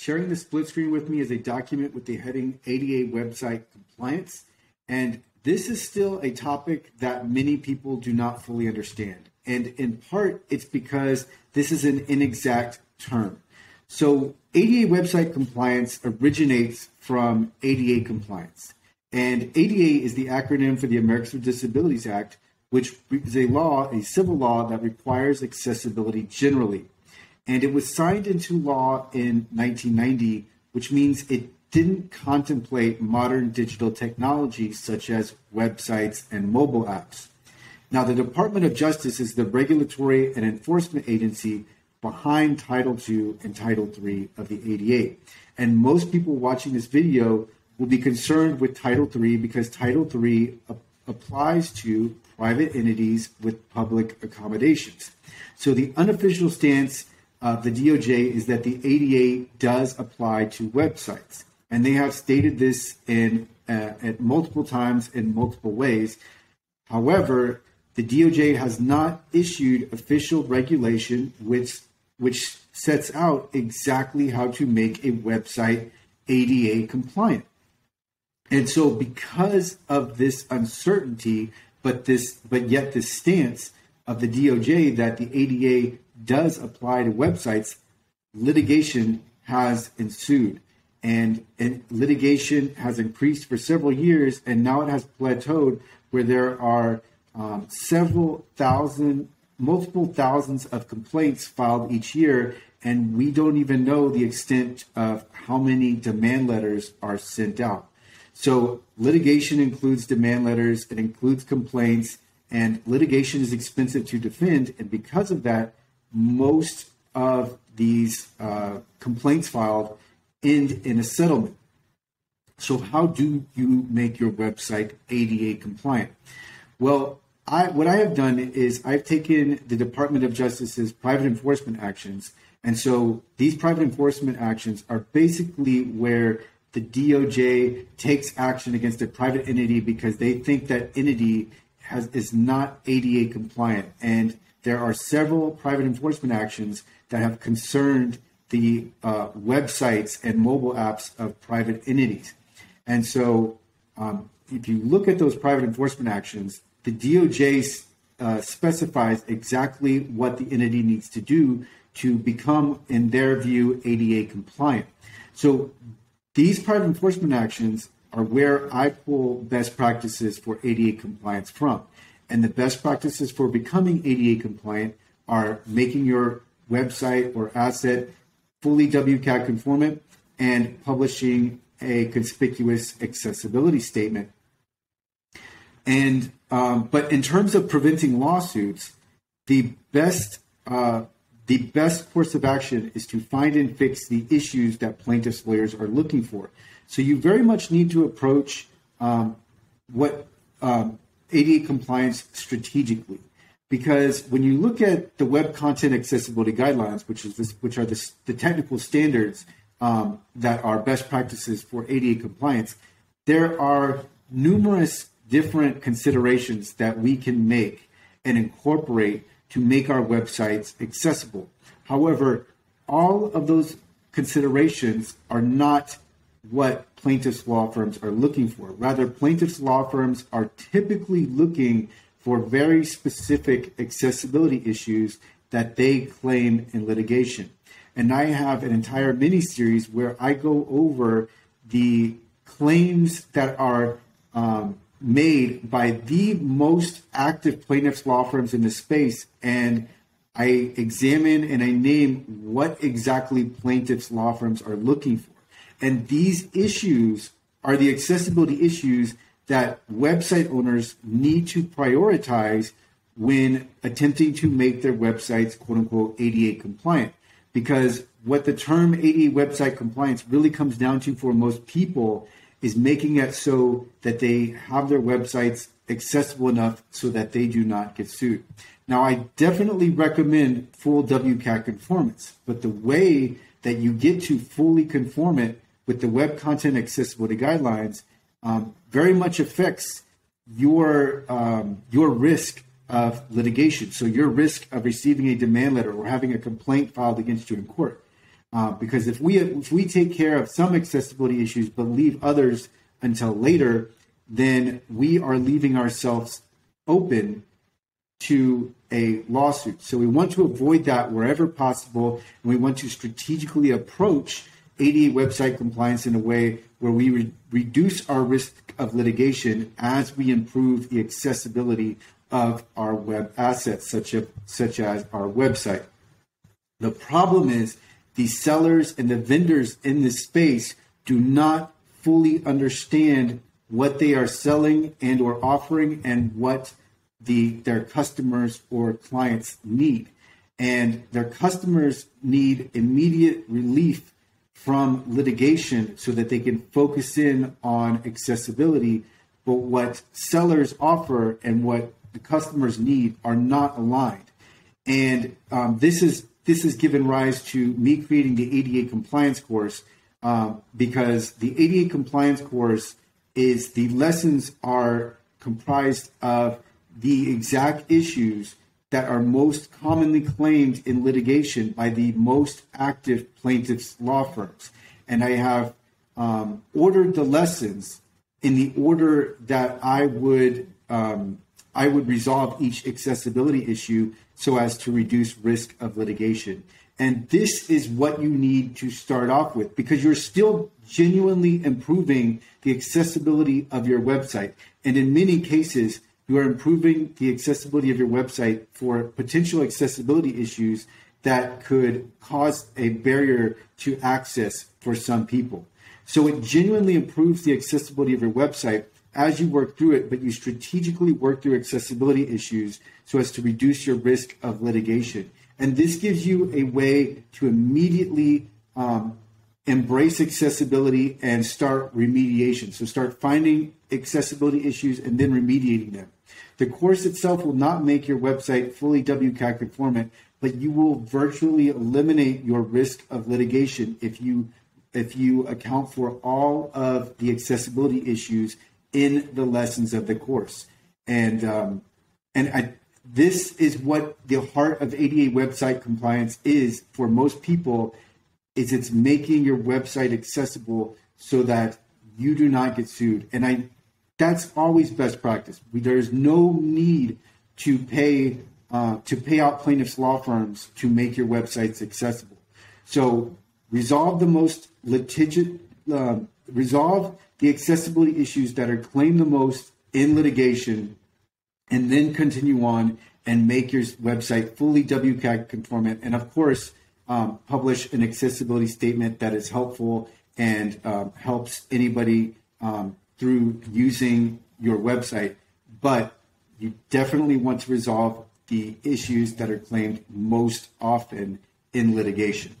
Sharing the split screen with me is a document with the heading ADA website compliance. And this is still a topic that many people do not fully understand. And in part, it's because this is an inexact term. So, ADA website compliance originates from ADA compliance. And ADA is the acronym for the Americans with Disabilities Act, which is a law, a civil law that requires accessibility generally. And it was signed into law in 1990, which means it didn't contemplate modern digital technologies such as websites and mobile apps. Now, the Department of Justice is the regulatory and enforcement agency behind Title II and Title III of the ADA. And most people watching this video will be concerned with Title III because Title III applies to private entities with public accommodations. So the unofficial stance of the DOJ is that the ADA does apply to websites. And they have stated this in uh, at multiple times in multiple ways. However, the DOJ has not issued official regulation which which sets out exactly how to make a website ADA compliant. And so because of this uncertainty, but this but yet this stance of the DOJ that the ADA does apply to websites, litigation has ensued. And, and, litigation has increased for several years, and now it has plateaued where there are um, several thousand, multiple thousands of complaints filed each year, and we don't even know the extent of how many demand letters are sent out. So, litigation includes demand letters, it includes complaints, and litigation is expensive to defend, and because of that, most of these uh, complaints filed end in a settlement. So, how do you make your website ADA compliant? Well, I, what I have done is I've taken the Department of Justice's private enforcement actions. And so these private enforcement actions are basically where the DOJ takes action against a private entity because they think that entity has, is not ADA compliant. And there are several private enforcement actions that have concerned the uh, websites and mobile apps of private entities. And so, um, if you look at those private enforcement actions, the DOJ uh, specifies exactly what the entity needs to do to become, in their view, ADA compliant. So, these private enforcement actions are where I pull best practices for ADA compliance from. And the best practices for becoming ADA compliant are making your website or asset fully WCAG conformant and publishing a conspicuous accessibility statement. And um, but in terms of preventing lawsuits, the best uh, the best course of action is to find and fix the issues that plaintiffs' lawyers are looking for. So you very much need to approach um, what um, ADA compliance strategically. Because when you look at the Web Content Accessibility Guidelines, which is this, which are the, the technical standards um, that are best practices for ADA compliance, there are numerous different considerations that we can make and incorporate to make our websites accessible. However, all of those considerations are not what plaintiffs' law firms are looking for. Rather, plaintiffs' law firms are typically looking for very specific accessibility issues that they claim in litigation. And I have an entire mini series where I go over the claims that are um, made by the most active plaintiffs' law firms in the space. And I examine and I name what exactly plaintiffs' law firms are looking for. And these issues are the accessibility issues that website owners need to prioritize when attempting to make their websites quote unquote ADA compliant. Because what the term ADA website compliance really comes down to for most people is making it so that they have their websites accessible enough so that they do not get sued. Now, I definitely recommend full WCAG conformance, but the way that you get to fully conform it with the Web Content Accessibility Guidelines um, very much affects your um, your risk of litigation. So your risk of receiving a demand letter or having a complaint filed against you in court. Uh, because if we if we take care of some accessibility issues but leave others until later, then we are leaving ourselves open to a lawsuit. So we want to avoid that wherever possible, and we want to strategically approach ADA website compliance in a way where we re- reduce our risk of litigation as we improve the accessibility of our web assets, such as, such as our website. The problem is the sellers and the vendors in this space do not fully understand what they are selling and or offering and what the their customers or clients need and their customers need immediate relief from litigation so that they can focus in on accessibility. But what sellers offer and what the customers need are not aligned. And um, this is this has given rise to me creating the ada compliance course um, because the ada compliance course is the lessons are comprised of the exact issues that are most commonly claimed in litigation by the most active plaintiffs' law firms. And I have um, ordered the lessons in the order that I would um, I would resolve each accessibility issue so as to reduce risk of litigation. And this is what you need to start off with because you're still genuinely improving the accessibility of your website. And in many cases, you are improving the accessibility of your website for potential accessibility issues that could cause a barrier to access for some people. So it genuinely improves the accessibility of your website as you work through it, but you strategically work through accessibility issues so as to reduce your risk of litigation. And this gives you a way to immediately um, embrace accessibility and start remediation. So start finding accessibility issues and then remediating them. The course itself will not make your website fully WCAG conformant, but you will virtually eliminate your risk of litigation if you if you account for all of the accessibility issues in the lessons of the course. And um, and I, this is what the heart of ADA website compliance is for most people. Is it's making your website accessible so that you do not get sued. And I that's always best practice. We, there's no need to pay uh, to pay out plaintiffs' law firms to make your websites accessible. So resolve the most litigious, uh, resolve the accessibility issues that are claimed the most in litigation, and then continue on and make your website fully WCAG conformant. And of course, um, publish an accessibility statement that is helpful and uh, helps anybody um, through using your website, but you definitely want to resolve the issues that are claimed most often in litigation.